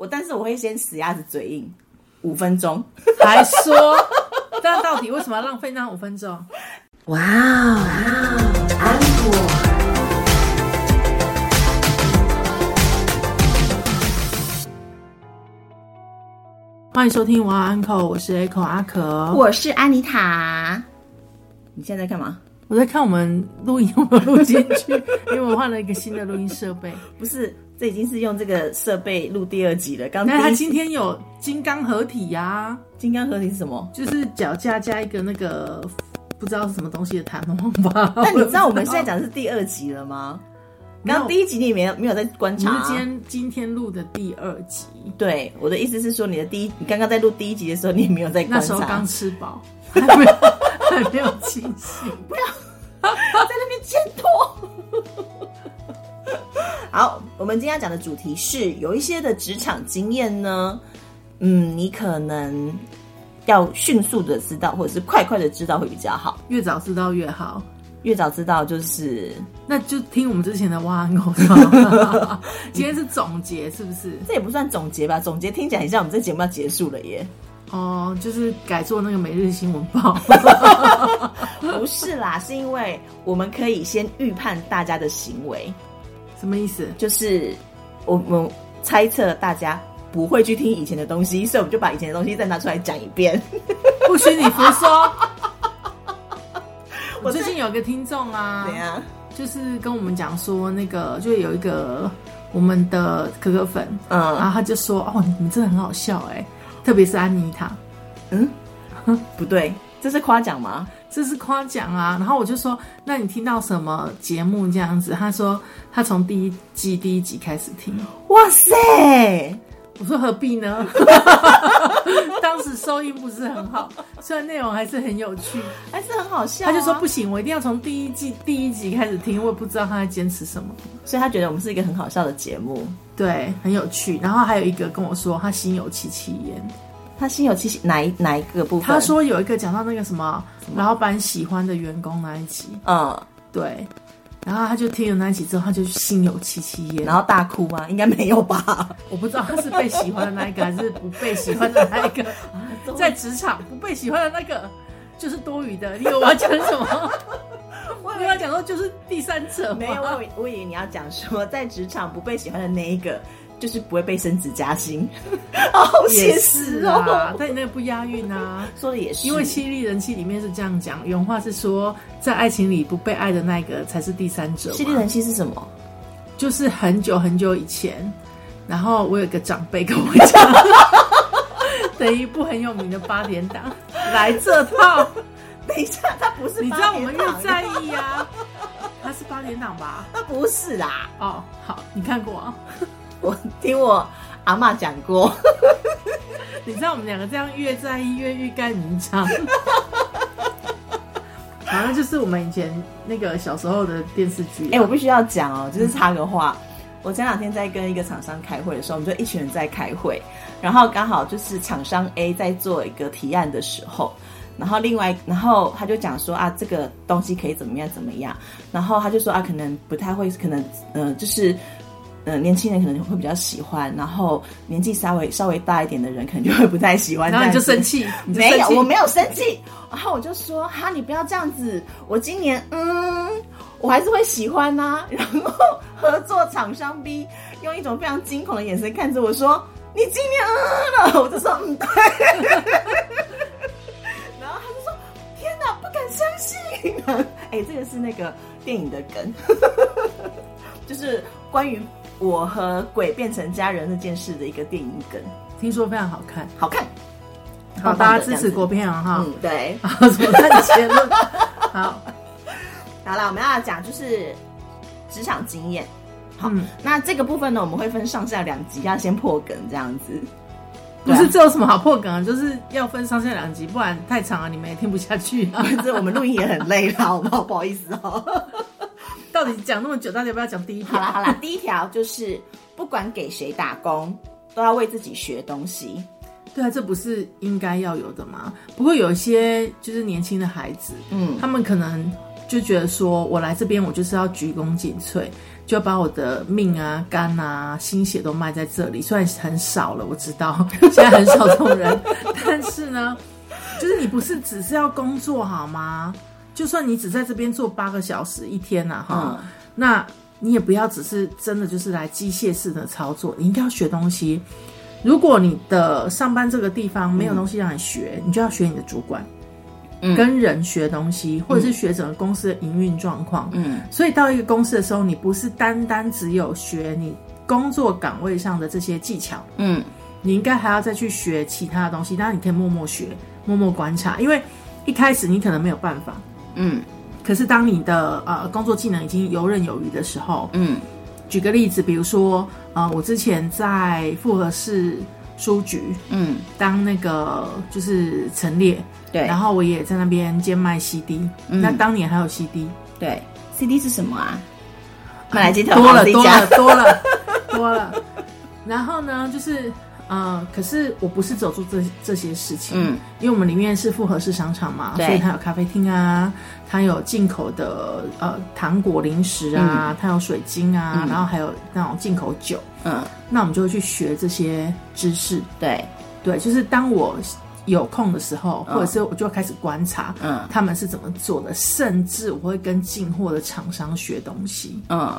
我但是我会先死鸭子嘴硬五分钟。还说，但到底为什么要浪费那五分钟？哇哦，安果。欢迎收听《晚安 Uncle》，我是 Echo 阿可。我是安妮塔。你现在在干嘛？我在看我们录音有没有录进去，因为我换了一个新的录音设备。不是，这已经是用这个设备录第二集了。刚但他今天有金刚合体呀、金刚合体是什么？就是脚架加一个那个不知道是什么东西的弹簧吧。那你知道我们现在讲的是第二集了吗？刚刚第一集你没有没有在观察啊、今天今天录的第二集，对，我的意思是说，你的第一，你刚刚在录第一集的时候，你没有在观察那时候刚，吃饱，还没有还没有清醒。不要 在那边牵拖。好，我们今天要讲的主题是有一些的职场经验呢，嗯，你可能要迅速的知道，或者是快快的知道会比较好。越早知道越好。越早知道就是，那就听我们之前的挖安口罩。今天是总结，是不是？这也不算总结吧？总结听起来很像我们这节目要结束了耶。哦，就是改做那个每日新闻报。不是啦，是因为我们可以先预判大家的行为，什么意思？就是我们猜测大家不会去听以前的东西，所以我们就把以前的东西再拿出来讲一遍。不许你胡说。我我最近有个听众啊，怎样？就是跟我们讲说，那个就有一个我们的可可粉，嗯然嗯后他就说：“哦，你们真的很好笑哎，特别是安妮塔，嗯，不对，这是夸奖吗？这是夸奖啊。”然后我就说：“那你听到什么节目这样子？”他说：“他从第一季第一集开始听。哇塞！”我说：“何必呢？当时收音不是很好，虽然内容还是很有趣。”还是很好笑、啊他就说：“不，行，我一定要从第一季第一集开始听。”我也不知道他在坚持什么。所以他觉得我们是一个很好笑的节目。对，很有趣。然后还有一个跟我说，他心有戚戚焉。他心有戚戚，哪一哪一个部分？他，说有一个讲到那个什么老板喜欢的员工那一集，嗯，对。然后他就听了那一集之后，他就心有戚戚焉。然后大哭吗？应该没有吧？我不知道他是被喜欢的那一个，还是不被喜欢的那一个。在职场不被喜欢的那个就是多余的。你以为我要讲什么？我以为要讲说就是第三者吗没有，我以我以为你要讲说，在职场不被喜欢的那一个，就是不会被升职加薪。好也现是实啊哦，，但你那个不押韵啊。说的也是，因为《犀利人气》里面是这样讲，原话是说，在爱情里不被爱的那个才是第三者。犀利人气是什么？就是很久很久以前，然后我有一个长辈跟我讲 的一部很有名的八点档，来这套。等一下，他不是你知道我们越在意呀、他是八点档吧？他不是啦，哦，好，你看过啊？我听我阿妈讲过。你知道我们两个这样越在意越欲盖弥彰。好像就是我们以前那个小时候的电视剧啊。哎、我必须要讲哦，就是插个话。我前两天在跟一个厂商开会的时候，我们就一群人在开会，然后刚好就是厂商 A 在做一个提案的时候，然后另外，然后他就讲说啊，这个东西可以怎么样怎么样，然后他就说啊，可能不太会，可能呃，就是呃，年轻人可能会比较喜欢，然后年纪稍微稍微大一点的人可能就会不太喜欢，然后你就生气，没有，我没有生气。然后我就说：“哈，你不要这样子，我今年嗯，我还是会喜欢呐、然后合作厂商 B 用一种非常惊恐的眼神看着我说：“你今年嗯了。”我就说：“嗯，对。”然后他就说：“天哪，不敢相信！” 哎，这个是那个电影的梗，就是关于我和鬼变成家人那件事的一个电影梗，听说非常好看。好看。好，大家支持国片啊哈。嗯，对。好，什么看结论？好，好了，我们要讲就是职场经验。好，嗯那这个部分呢，我们会分上下两集，要先破梗这样子。不是这有什么好破梗啊？就是要分上下两集，不然太长了，你们也听不下去啊。这我们录音也很累了，好不好？不好意思哦。到底讲那么久，到底要不要讲第一条？好啦好啦，第一条就是不管给谁打工，都要为自己学东西。对啊，这不是应该要有的吗？不过有一些就是年轻的孩子，嗯他们可能就觉得说我来这边我就是要鞠躬尽瘁，就要把我的命啊、肝啊、心血都卖在这里。虽然很少了，我知道 现在很少这种人，但是呢，就是你不是只是要工作好吗？就算你只在这边做八个小时一天呐、哈、嗯那你也不要只是真的就是来机械式的操作，你应该要学东西。如果你的上班这个地方没有东西让你学，你就要学你的主管，嗯跟人学东西，或者是学整个公司的营运状况。嗯所以到一个公司的时候，你不是单单只有学你工作岗位上的这些技巧，嗯你应该还要再去学其他的东西。当然，你可以默默学，默默观察，因为一开始你可能没有办法，嗯可是当你的呃工作技能已经游刃有余的时候，嗯。举个例子，比如说呃，我之前在复合市书局嗯，当那个就是陈列，对，然后我也在那边兼卖 CD，、嗯。那当年还有 CD，对，CD 是什么啊？快来接条多了多了多了多了。然后呢，就是呃，可是我不是走出这这些事情，嗯，因为我们里面是复合式商场嘛，对。所以它有咖啡厅啊，它有进口的呃糖果零食啊，它有水晶啊，嗯。然后还有那种进口酒，嗯，那我们就会去学这些知识。对，对，就是当我有空的时候，嗯。或者是我就会开始观察，嗯。他们是怎么做的，甚至我会跟进货的厂商学东西。嗯。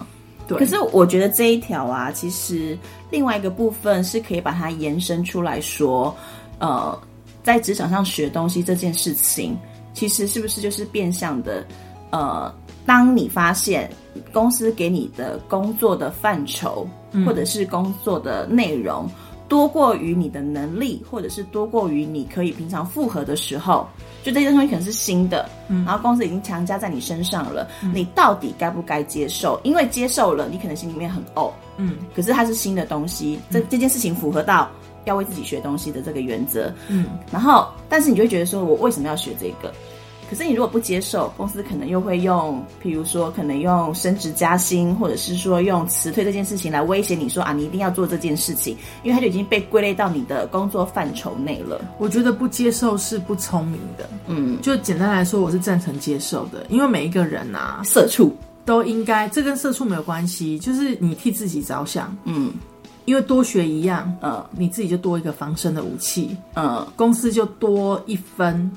对，可是我觉得这一条啊，其实另外一个部分是可以把它延伸出来说，呃，在职场上学东西这件事情，其实是不是就是变相的，呃，当你发现公司给你的工作的范畴，或者是工作的内容。多过于你的能力，或者是多过于你可以平常复合的时候，就这些东西可能是新的，然后公司已经强加在你身上了，你到底该不该接受？因为接受了，你可能心里面很哦，嗯。可是它是新的东西，这这件事情符合到要为自己学东西的这个原则，嗯，然后但是你就会觉得说，我为什么要学这个？可是你如果不接受，公司可能又会用，譬如说可能用升职加薪，或者是说用辞退这件事情来威胁你说啊，你一定要做这件事情，因为它就已经被归类到你的工作范畴内了。我觉得不接受是不聪明的。嗯，就简单来说，我是赞成接受的，因为每一个人啊社畜，都应该，这跟社畜没有关系，就是你替自己着想，嗯。因为多学一样，嗯你自己就多一个防身的武器，嗯公司就多一分，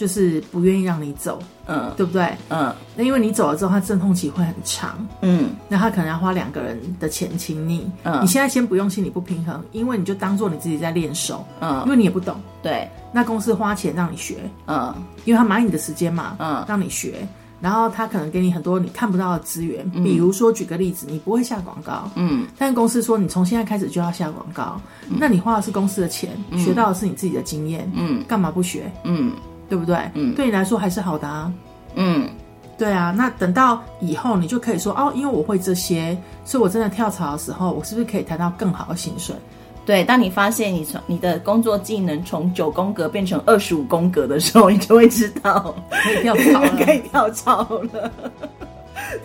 就是不愿意让你走，嗯。对不对？嗯。那因为你走了之后，他阵痛期会很长，嗯。那他可能要花两个人的钱请你。嗯。你现在先不用心理不平衡，因为你就当做你自己在练手，嗯。因嗯，为你也不懂。对，那公司花钱让你学，嗯。因为他买你的时间嘛，嗯。让你学。然后他可能给你很多你看不到的资源，比如说举个例子，你不会下广告，嗯。但公司说你从现在开始就要下广告，那你花的是公司的钱，学到的是你自己的经验，嗯。干嘛不学？嗯对不对？嗯对你来说还是好的啊。嗯对啊，那等到以后你就可以说哦，因为我会这些，所以我真的跳槽的时候，我是不是可以谈到更好的薪水？对，当你发现你从你的工作技能从九宫格变成二十五宫格的时候，你就会知道可以跳槽了。可以跳槽了。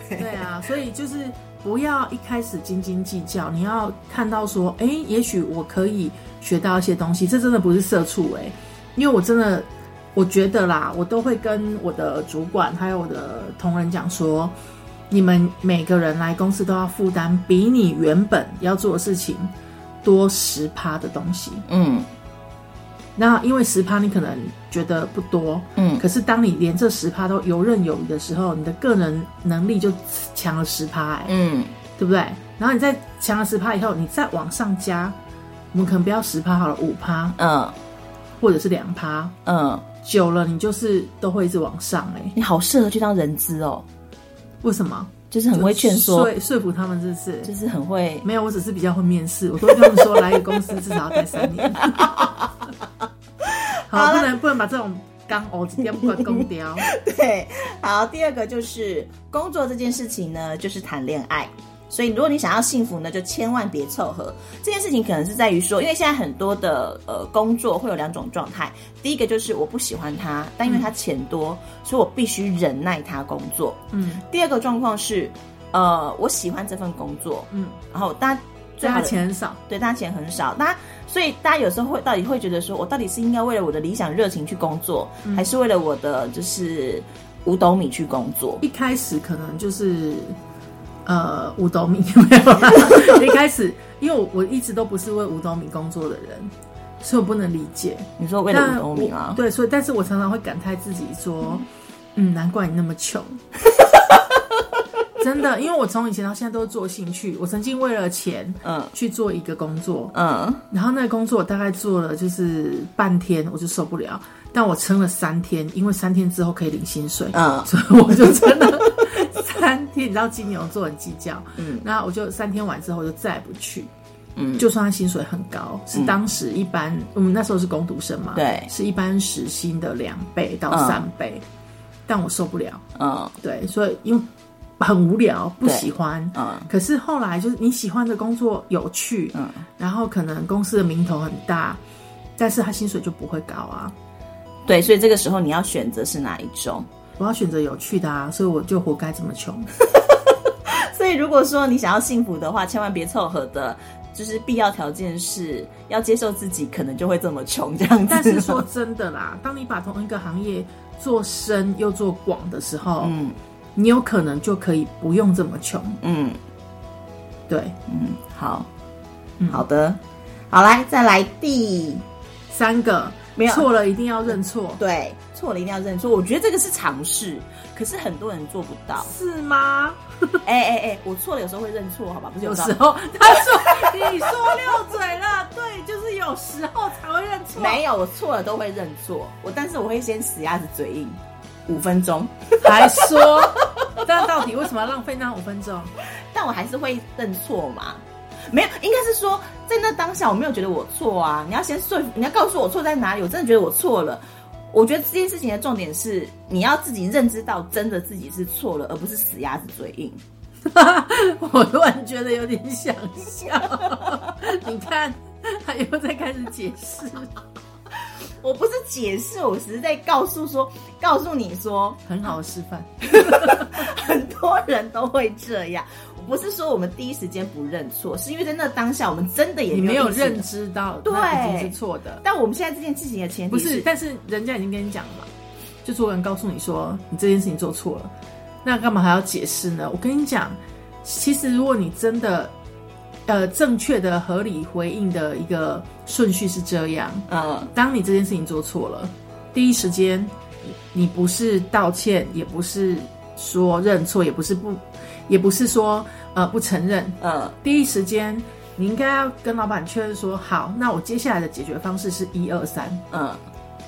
对啊，所以就是不要一开始斤斤计较，你要看到说，哎，也许我可以学到一些东西，这真的不是社畜哎、因为我真的我觉得啦，我都会跟我的主管还有我的同仁讲说，你们每个人来公司都要负担比你原本要做的事情多十趴的东西。嗯。那因为十趴你可能觉得不多，嗯。可是当你连这十趴都游刃有余的时候，你的个人能力就强了十趴，哎、嗯。对不对？然后你再强了十趴以后，你再往上加，我们可能不要十趴好了，五趴嗯。或者是两趴，嗯，久了你就是都会一直往上、哎，你好适合去当人资哦，为什么？就是很会劝说，说说服他们，是不是？就是很会。没有，我只是比较会面试，我都会跟他们说，来一个公司至少要待三年。好，不能不能把这种刚偶一点不公掉。对，好，第二个就是工作这件事情呢，就是谈恋爱。所以，如果你想要幸福呢，就千万别凑合。这件事情可能是在于说，因为现在很多的呃工作会有两种状态。第一个就是我不喜欢他，但因为他钱多，所以我必须忍耐他工作。嗯第二个状况是，呃，我喜欢这份工作，嗯，然后大家钱很少。对，大家钱很少，大家所以大家有时候会到底会觉得说，我到底是应该为了我的理想热情去工作，还是为了我的就是五斗米去工作？一开始可能就是呃五斗米 没有啦，一开始因为我我一直都不是为五斗米工作的人，所以我不能理解。你说为了五斗米啊？对，所以但是我常常会感叹自己说，嗯，难怪你那么穷。真的，因为我从以前到现在都是做兴趣。我曾经为了钱嗯去做一个工作，嗯，然后那个工作我大概做了就是半天，我就受不了。但我撑了三天，因为三天之后可以领薪水，嗯。所以我就真的三天。你知道金牛座很计较，嗯，那我就三天完之后就再也不去，嗯。就算他薪水很高，是当时一般，我们那时候是工读生嘛，对是一般时薪的两倍到嗯。三倍，但我受不了，嗯。对，所以因为很无聊，不喜欢，嗯。可是后来就是你喜欢的工作有趣，嗯，然后可能公司的名头很大，但是他薪水就不会高啊。对，所以这个时候你要选择是哪一种？我要选择有趣的啊，所以我就活该这么穷。所以如果说你想要幸福的话，千万别凑合的。就是必要条件是要接受自己可能就会这么穷这样子。但是 说真的啦，当你把同一个行业做深又做广的时候，嗯你有可能就可以不用这么穷。嗯对，嗯，好，嗯好的，好来再来第三个没有错了一定要认错，对错了一定要认错，我觉得这个是常识，可是很多人做不到。是吗？哎哎哎，我错了有时候会认错，好吧？不是有时候他说你说溜嘴了，对，就是有时候才会认错。没有，我错了都会认错，我但是我会先死鸭子嘴硬五分钟，还说，但到底为什么要浪费那五分钟？但我还是会认错嘛。没有，应该是说在那当下我没有觉得我错啊。你要先说服，你要告诉我错在哪里，我真的觉得我错了。我觉得这件事情的重点是你要自己认知到真的自己是错了，而不是死鸭子嘴硬。我突然觉得有点想笑。你看，他又在开始解释，我不是解释，我只是在告诉说，告诉你说，很好的示范。很多人都会这样。我不是说我们第一时间不认错，是因为在那当下我们真的也你没有认知到，对那已经是错的。但我们现在这件事情的前提不是，但是人家已经跟你讲了嘛，就主人告诉你说你这件事情做错了，那干嘛还要解释呢？我跟你讲，其实如果你真的呃正确的合理回应的一个顺序是这样，嗯当你这件事情做错了，第一时间你不是道歉，也不是说认错，也不是不，也不是说呃不承认，嗯。第一时间你应该要跟老板确认说，好，那我接下来的解决方式是一二三，嗯。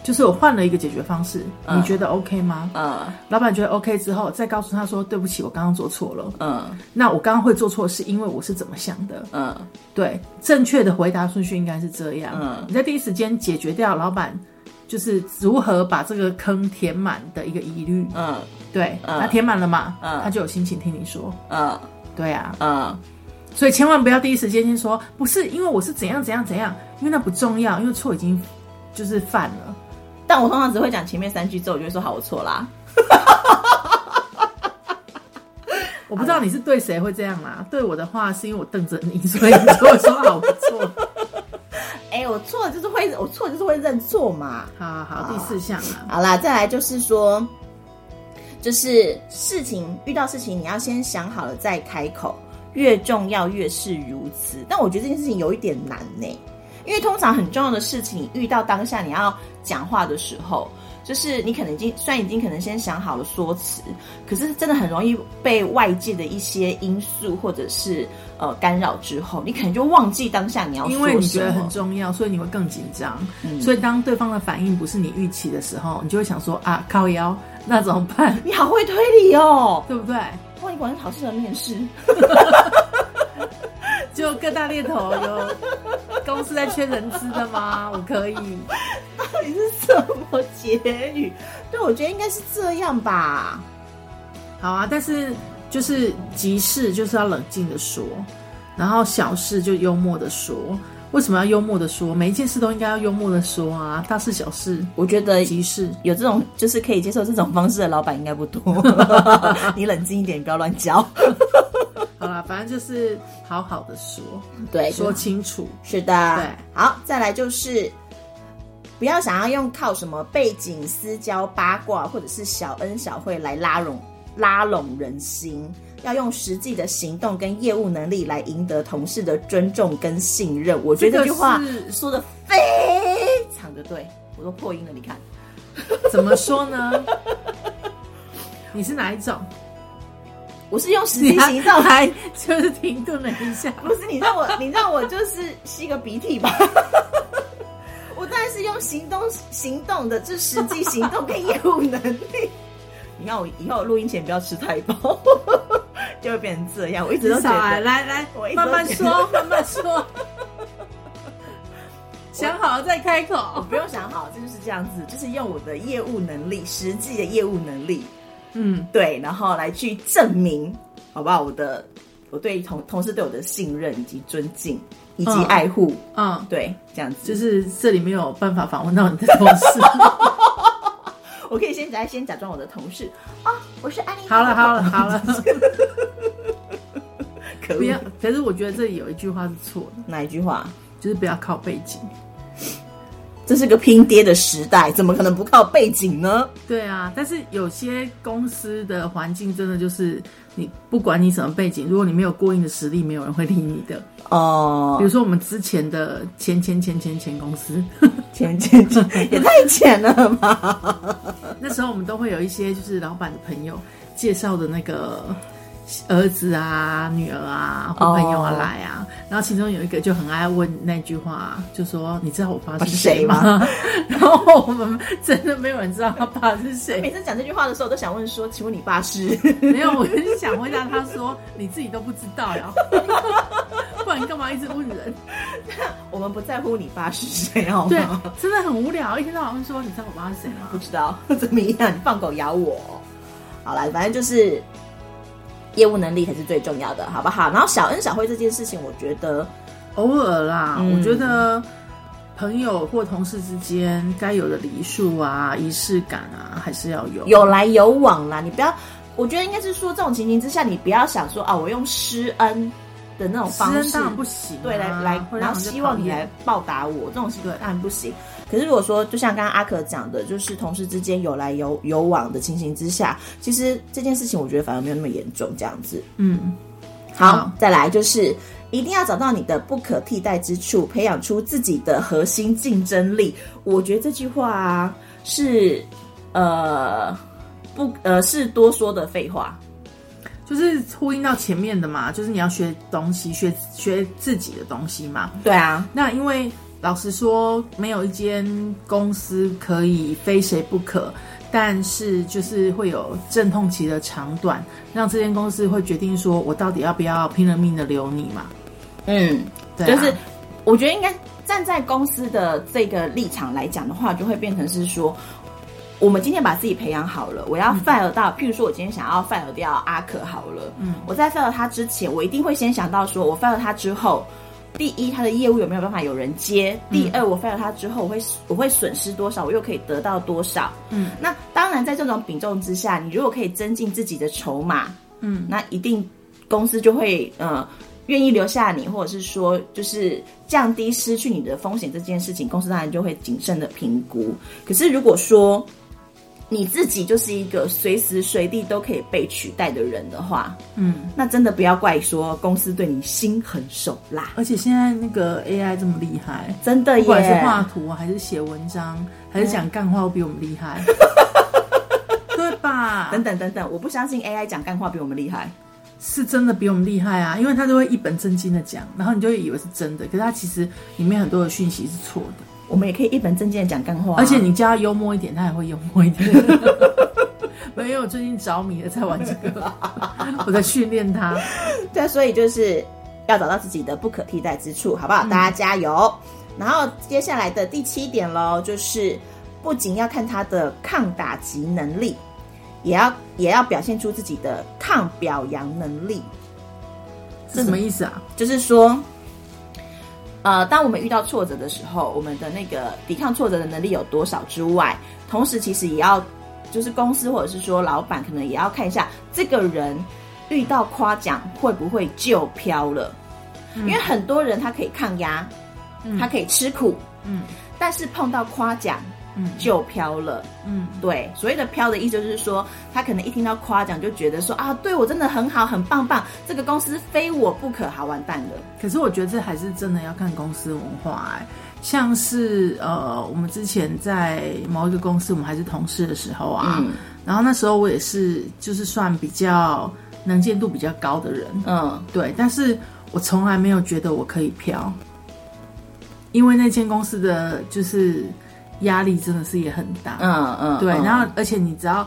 就是我换了一个解决方式，嗯。你觉得 OK 吗？嗯。老板觉得 OK 之后，再告诉他说，对不起，我刚刚做错了。嗯。那我刚刚会做错，是因为我是怎么想的？嗯。对，正确的回答顺序应该是这样。嗯。你在第一时间解决掉老板就是如何把这个坑填满的一个疑虑。嗯对，嗯那填满了嘛，嗯他就有心情听你说。嗯对啊，嗯所以千万不要第一时间先说不是，因为我是怎样怎样怎样，因为那不重要，因为错已经就是犯了。但我通常只会讲前面三句之后，我就会说好，我错啦。我不知道你是对谁会这样啦，对我的话是因为我瞪着你，所以你就会说好，我错。哎、我错了就是会，我错了就是会认错嘛。好好好，第四项了，好啦，再来就是说，就是事情遇到事情，你要先想好了再开口，越重要越是如此。但我觉得这件事情有一点难呢，因为通常很重要的事情，你遇到当下你要讲话的时候，就是你可能已经虽然已经可能先想好了说辞，可是真的很容易被外界的一些因素或者是呃干扰之后，你可能就忘记当下你要。因为你觉得很重要，所以你会更紧张。嗯所以当对方的反应不是你预期的时候，你就会想说啊，靠腰，那怎么办？你好会推理哦，对不对？哇，你果然好适合面试。就各大猎头有公司在缺人资的吗？我可以。到底是什么结语？对，我觉得应该是这样吧。好啊，但是就是急事就是要冷静的说，然后小事就幽默的说。为什么要幽默的说？每一件事都应该要幽默的说啊，大事小事、我觉得急事。有这种就是可以接受这种方式的老板应该不多。你冷静一点，你不要乱教。好啦，反正就是好好的说，对，说清楚。是的。对，好，再来就是不要想要用靠什么背景、私交、八卦或者是小恩小惠来拉拢拉拢人心，要用实际的行动跟业务能力来赢得同事的尊重跟信任。我觉得这句话说的非常的对，我都破音了，你看。怎么说呢？你是哪一种？我是用实际行动，还就是停顿了一下。不是你让我，你让我就是吸个鼻涕吧。我当然是用行动行动的，这实际行动跟业务能力。你看我以后录音前不要吃太饱，就会变成这样。我一直都觉得来来来，慢慢说，慢慢说。想好了再开口，不用想好，这就是这样子，就是用我的业务能力，实际的业务能力，嗯，对，然后来去证明，好不好？我的我对同同事对我的信任以及尊敬以及爱护，嗯，对，这样子，就是这里没有办法访问到你的同事，我可以先来先假装我的同事。啊，我是安妮，好了好了好了，可不要，可是我觉得这里有一句话是错的，哪一句话？就是不要靠背景。这是个拼爹的时代，怎么可能不靠背景呢？对啊，但是有些公司的环境真的就是你不管你什么背景，如果你没有过硬的实力，没有人会理你的哦。比如说我们之前的前前前前前公司，前前前也太浅了吧？那时候我们都会有一些就是老板的朋友介绍的那个。儿子啊，女儿啊，或朋友啊来啊，然后其中有一个就很爱问那句话，就说：“你知道我爸是谁吗？” 然后我们真的没有人知道他爸是谁。每次讲这句话的时候，都想问说：“请问你爸是？” 没有，我就想问一下他说：“你自己都不知道呀，不然你干嘛一直问人？” 我们不在乎你爸是谁哦。对，真的很无聊，一天到晚问说：“你知道我爸是谁吗？”不知道，怎么样？你放狗咬我？好了，反正就是。业务能力才是最重要的，好不好？然后小恩小惠这件事情，我觉得偶尔啦，我觉得朋友或同事之间该有的礼数啊、仪式感啊，还是要有，有来有往啦。你不要，我觉得应该是说，这种情形之下，你不要想说啊，我用施恩。的那种方式当然不行，对，来来，然后希望你来报答我，这种行为当然不行。可是如果说，就像刚刚阿可讲的，就是同事之间有来有有往的情形之下，其实这件事情我觉得反而没有那么严重，这样子。嗯，好，再来就是一定要找到你的不可替代之处，培养出自己的核心竞争力。我觉得这句话是呃不呃是多说的废话。就是呼应到前面的嘛，就是你要学东西，学学自己的东西嘛。对啊，那因为老实说，没有一间公司可以非谁不可，但是就是会有阵痛期的长短，让这间公司会决定说我到底要不要拼了命的留你嘛。嗯，对就是我觉得应该站在公司的这个立场来讲的话，就会变成是说。我们今天把自己培养好了，我要 fire 到，譬如说，我今天想要 fire 掉阿可好了，嗯，我在 fire 他之前，我一定会先想到，说我 fire 他之后，第一，他的业务有没有办法有人接？第二，我 fire 他之后，我会我会损失多少，我又可以得到多少？嗯，那当然，在这种比重之下，你如果可以增进自己的筹码，嗯，那一定公司就会呃愿意留下你，或者是说就是降低失去你的风险这件事情，公司当然就会谨慎的评估。可是如果说你自己就是一个随时随地都可以被取代的人的话，嗯，那真的不要怪说公司对你心狠手辣。而且现在那个 AI 这么厉害，真的耶，不管是画图还是写文章，还是讲干话，都比我们厉害，对吧？等等等等，我不相信 AI 讲干话比我们厉害，是真的比我们厉害啊！因为他都会一本正经的讲，然后你就会以为是真的，可是他其实里面很多的讯息是错的。我们也可以一本正经的讲干话，而且你叫他幽默一点，他也会幽默一点。没有，最近着迷了，在玩这个，我在训练他。对，所以就是要找到自己的不可替代之处，好不好？大家加油！然后接下来的第七点喽，就是不仅要看他的抗打击能力，也要也要表现出自己的抗表扬能力。是什么意思啊？就是说。呃，当我们遇到挫折的时候，我们的那个抵抗挫折的能力有多少之外，同时其实也要，就是公司或者是说老板可能也要看一下这个人遇到夸奖会不会就飘了，因为很多人他可以抗压，他可以吃苦，嗯，但但是碰到夸奖，嗯。就飘了。嗯。对，所谓的飘的意思就是说，他可能一听到夸奖就觉得说啊，对我真的很好，很棒棒，这个公司非我不可，好完蛋了。可是我觉得这还是真的要看公司文化哎、像是呃，我们之前在某一个公司，我们还是同事的时候啊，嗯。然后那时候我也是就是算比较能见度比较高的人，嗯。对，但是我从来没有觉得我可以飘，因为那间公司的就是压力真的是也很大，嗯嗯，对，嗯然后而且你只要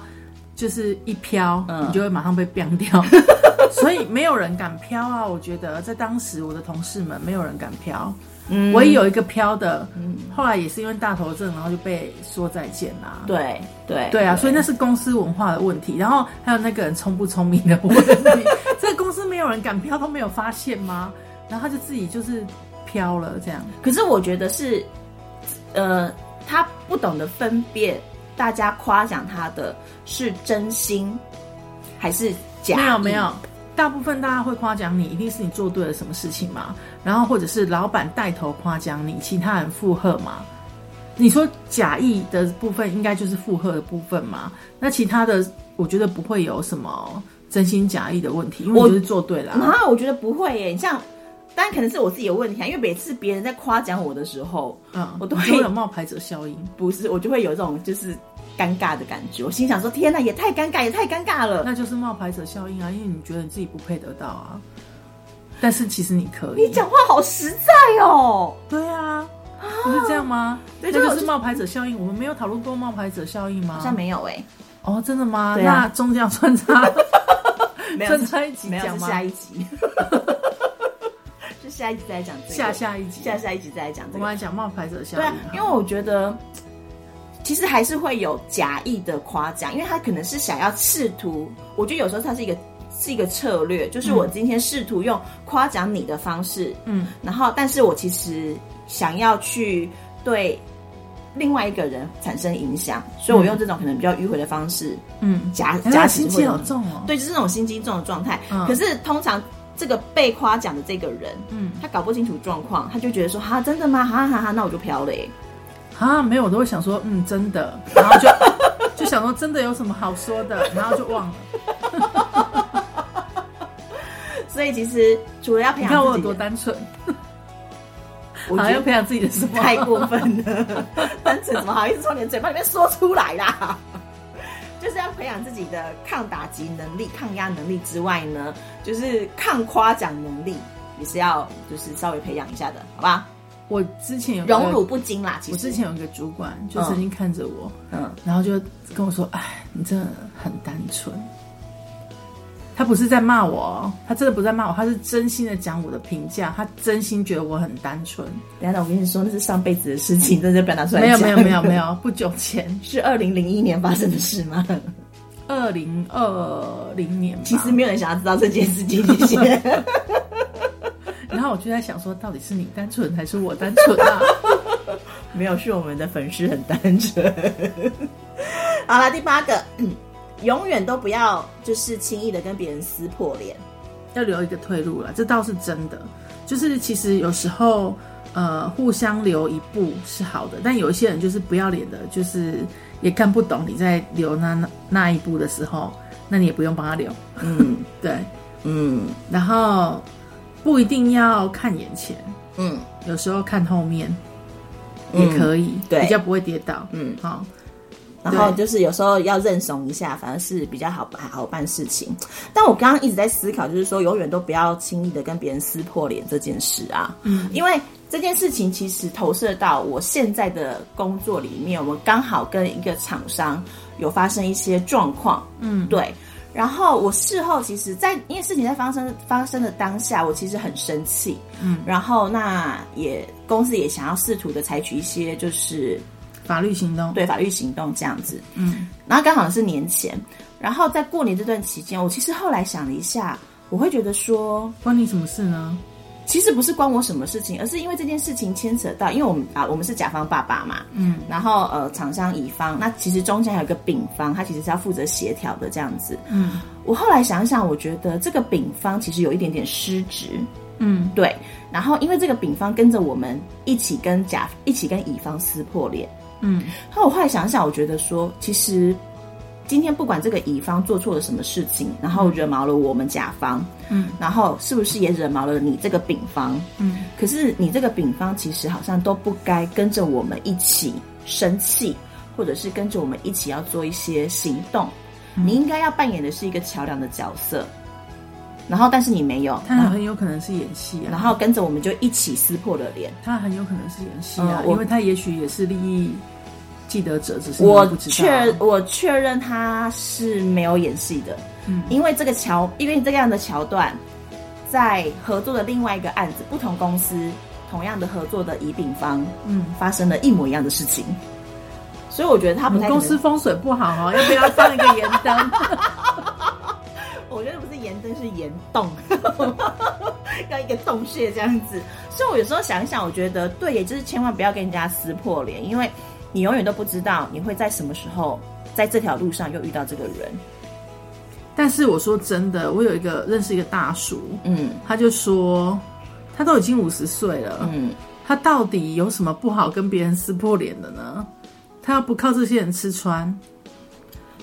就是一飘，嗯你就会马上被变掉，所以没有人敢飘啊！我觉得在当时我的同事们没有人敢飘，嗯唯一有一个飘的，后来也是因为大头症，然后就被说再见啦、对对对啊，所以那是公司文化的问题，然后还有那个人聪不聪明的问题。这个公司没有人敢飘，都没有发现吗？然后他就自己就是飘了，这样。可是我觉得是，呃，他不懂得分辨大家夸奖他的是真心还是假。没有没有，大部分大家会夸奖你，一定是你做对了什么事情嘛，然后或者是老板带头夸奖你，其他人附和嘛。你说假意的部分，应该就是附和的部分嘛？那其他的，我觉得不会有什么真心假意的问题，因为我你就是做对了啊、啊，我觉得不会耶。像，当然可能是我自己的问题啊，因为每次别人在夸奖我的时候，嗯，我都会有冒牌者效应。不是我就会有这种就是尴尬的感觉。我心想说：天哪，也太尴尬，也太尴尬了。那就是冒牌者效应啊，因为你觉得你自己不配得到啊，但是其实你可以。你讲话好实在哦。对啊，不是这样吗？对就是那就是冒牌者效应。我们没有讨论过冒牌者效应吗？好像没有哎，哦，真的吗？啊那中间要穿插 穿插一集讲吗？下一集，是下一集再来讲这个。下下一集，下下一集再来讲这个我们。来讲冒牌者效对啊。，因为我觉得其实还是会有假意的夸奖，因为他可能是想要试图，我觉得有时候他是一个是一个策略，就是我今天试图用夸奖你的方式，嗯，然后但是我其实想要去对另外一个人产生影响，所以我用这种可能比较迂回的方式嗯，夹哎夹心机好重哦。对，就是那种心机重的状态。嗯可是通常这个被夸奖的这个人，嗯，他搞不清楚状况，他就觉得说哈真的吗？哈哈哈，那我就飘了耶。啊，没有，我都会想说，嗯，真的，然后就 就想说，真的有什么好说的，然后就忘了。所以其实除了要培你看我有多单纯，我觉得好要培养自己的什么？太过分了，单纯怎么好意思从你的嘴巴里面说出来啦？就是要培养自己的抗打击能力、抗压能力之外呢，就是抗夸奖能力也是要就是稍微培养一下的，好吧？我之前有荣辱不惊啦，其实我之前有一个主管就曾经看着我，嗯然后就跟我说：“哎，你真的很单纯。”他不是在骂我哦，他真的不是在骂我，他是真心的讲我的评价，他真心觉得我很单纯。等一下，我跟你说，那是上辈子的事情，真的不要拿出来讲。没有没有没有没有，不久前，是二零零一年发生的事吗？二零二零年，其实没有人想要知道这件事情，谢谢。然后我就在想说，到底是你单纯还是我单纯啊？没有，是我们的粉丝很单纯。好了，第八个，嗯永远都不要就是轻易的跟别人撕破脸。要留一个退路了，这倒是真的。就是其实有时候，呃，互相留一步是好的，但有一些人就是不要脸的，就是也看不懂你在留那那那一步的时候，那你也不用帮他留。嗯。对，嗯。然后不一定要看眼前，嗯。有时候看后面也可以，对。比较不会跌倒。嗯，好，然后就是有时候要认怂一下，反而是比较好好办事情。但我刚刚一直在思考，就是说永远都不要轻易的跟别人撕破脸这件事啊，嗯，因为这件事情其实投射到我现在的工作里面，我们刚好跟一个厂商有发生一些状况，嗯，对。然后我事后其实在，因为事情在发生发生的当下，我其实很生气，嗯，然后那也公司也想要试图的采取一些就是法律行动，对法律行动这样子，嗯。然后刚好是年前，然后在过年这段期间，我其实后来想了一下，我会觉得说，关你什么事呢？其实不是关我什么事情，而是因为这件事情牵扯到，因为我们啊，我们是甲方爸爸嘛，嗯。然后呃，厂商乙方，那其实中间还有一个丙方，他其实是要负责协调的这样子。嗯。我后来想想，我觉得这个丙方其实有一点点失职，嗯，对。然后因为这个丙方跟着我们一起跟甲一起跟乙方撕破脸，嗯，那我后来想想，我觉得说，其实今天不管这个乙方做错了什么事情，然后惹毛了我们甲方，嗯，然后是不是也惹毛了你这个丙方？嗯，可是你这个丙方其实好像都不该跟着我们一起生气，或者是跟着我们一起要做一些行动。你应该要扮演的是一个桥梁的角色，然后但是你没有，他很有可能是演戏啊，然后跟着我们就一起撕破了脸。他很有可能是演戏啊，嗯因为他也许也是利益既得者，只是我不知道。确我确认他是没有演戏的，嗯因为这个桥，因为这样的桥段，在合作的另外一个案子，不同公司同样的合作的乙丙方嗯，发生了一模一样的事情，所以我觉得他不太公司，风水不好哦，要不要放一个盐灯？我觉得不是岩灯是岩洞，要一个洞穴这样子。所以我有时候想一想，我觉得对，也就是千万不要跟人家撕破脸，因为你永远都不知道你会在什么时候在这条路上又遇到这个人。但是我说真的，我有一个认识一个大叔，嗯他就说他都已经五十岁了，嗯。他到底有什么不好跟别人撕破脸的呢？他要不靠这些人吃穿，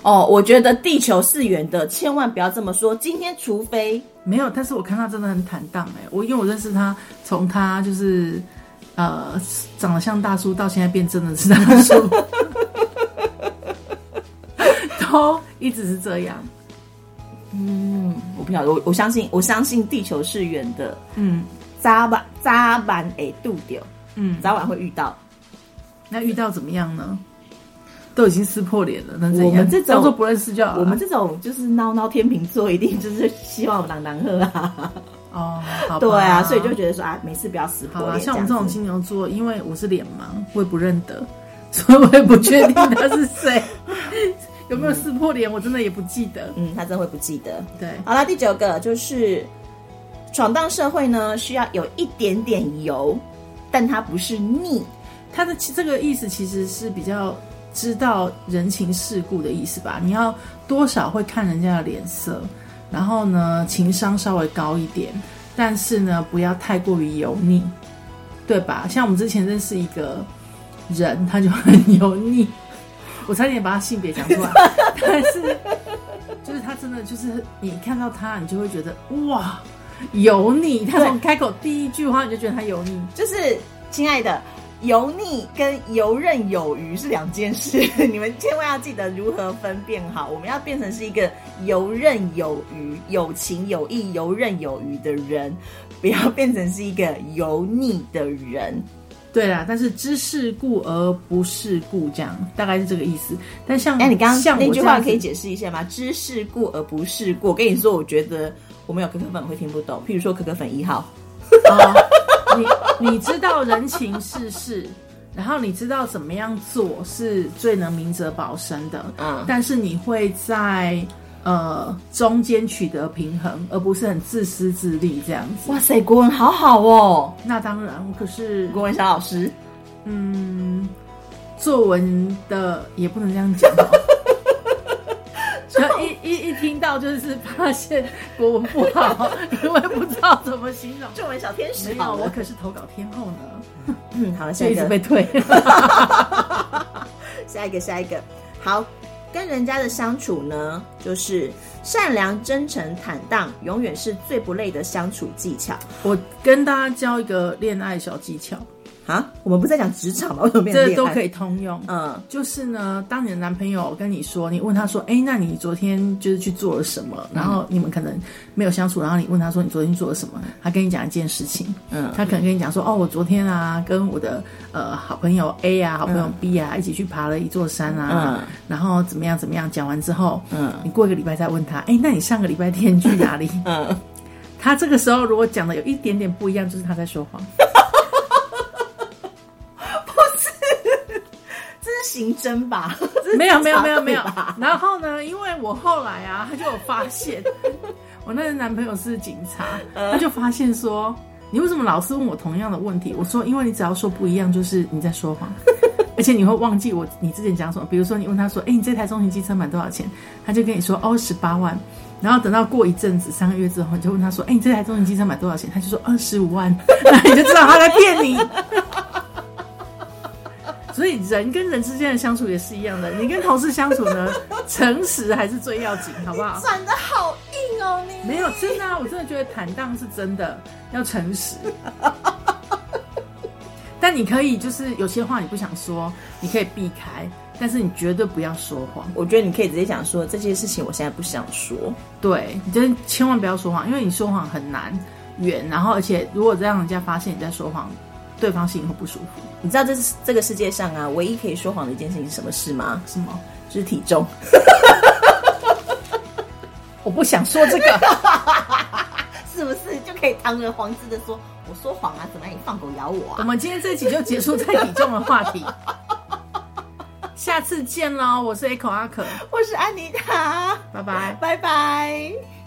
哦，我觉得地球是圆的，千万不要这么说。今天除非没有，但是我看他真的很坦荡哎、我因为我认识他，从他就是呃长得像大叔到现在变真的是大叔，都一直是这样。嗯，我不晓得，我我相信，我相信地球是圆的，嗯早晚早晚会度掉，嗯，早晚会遇到。那遇到怎么样呢？都已经撕破脸了，那我们这种当做不认识就好了。我们这种就是孬孬天秤座，一定就是希望朗朗喝啊，哦，对啊，所以就觉得说啊，没事不要撕破脸。像我们这种金牛座，因为我是脸盲，我也不认得，所以我也不确定他是谁，有没有撕破脸，我真的也不记得。嗯，他真的会不记得。对，好了，第九个就是闯荡社会呢，需要有一点点油，但它不是腻。他的其这个意思其实是比较知道人情世故的意思吧？你要多少会看人家的脸色，然后呢，情商稍微高一点，但是呢，不要太过于油腻，对吧？像我们之前认识一个人，他就很油腻，我差点把他性别讲出来，但是就是他真的就是你看到他，你就会觉得哇油腻，他从开口第一句话你就觉得他油腻。就是亲爱的，油腻跟游刃有余是两件事，你们千万要记得如何分辨好。我们要变成是一个游刃有余、有情有义、游刃有余的人，不要变成是一个油腻的人。对啦，但是知世故而不世故，这样大概是这个意思。但像哎，你刚像刚那句话可以解释一下吗？知世故而不世故。我跟你说，我觉得我们有可可粉会听不懂。譬如说可可粉一号，哦，你 你知道人情世事，然后你知道怎么样做是最能明哲保身的，嗯但是你会在呃中间取得平衡，而不是很自私自利这样子。哇塞，国文好好哦，那当然，我可是国文小老师。嗯，作文的也不能这样讲哦。就一一一听到就是发现国文不好，因为不知道怎么形容。作文小天使没有，我可是投稿天后呢，嗯，好了，下一个，被退。下一个，下一个。好，跟人家的相处呢，就是善良、真诚、坦荡，永远是最不累的相处技巧我跟大家教一个恋爱小技巧，啊。我们不是在讲职场吗？这都可以通用。嗯就是呢，当你的男朋友跟你说，你问他说：“哎，那你昨天就是去做了什么？”然后你们可能没有相处，然后你问他说：“你昨天做了什么？”他跟你讲一件事情，嗯他可能跟你讲说：“哦，我昨天啊，跟我的呃好朋友 A 啊，好朋友 B 啊，一起去爬了一座山啊，嗯然后怎么样怎么样。”讲完之后，嗯你过一个礼拜再问他：“哎，那你上个礼拜天去哪里？”嗯，他这个时候如果讲的有一点点不一样，就是他在说谎。刑侦吧？没有没有没有没有。然后呢，因为我后来啊，他就有发现，我那个男朋友是警察，嗯他就发现说，你为什么老是问我同样的问题？我说，因为你只要说不一样，就是你在说谎。而且你会忘记我你之前讲什么。比如说你问他说：“哎，你这台中型机车买多少钱？”他就跟你说：“哦，十八万。”然后等到过一阵子，三个月之后，你就问他说：“哎，你这台中型机车买多少钱？”他就说：“二十五万。”那你就知道他在骗你。所以人跟人之间的相处也是一样的，你跟同事相处呢，诚实还是最要紧，好不好？转的好硬哦，你没有真的，我真的觉得坦荡是真的，要诚实。但你可以就是有些话你不想说，你可以避开，但是你绝对不要说谎。我觉得你可以直接讲说这件事情我现在不想说。对，你真千万不要说谎，因为你说谎很难圆，然后而且如果让人家发现你在说谎。对方心里会不舒服。你知道这是这个世界上啊，唯一可以说谎的一件事情是什么事吗？什么？就是体重。我不想说这个，是不是就可以堂而皇之的说我说谎啊？怎么你放狗咬我啊？我们今天这集就结束在体重的话题，下次见喽！我是 Echo 阿可，我是安妮塔，拜拜，拜拜。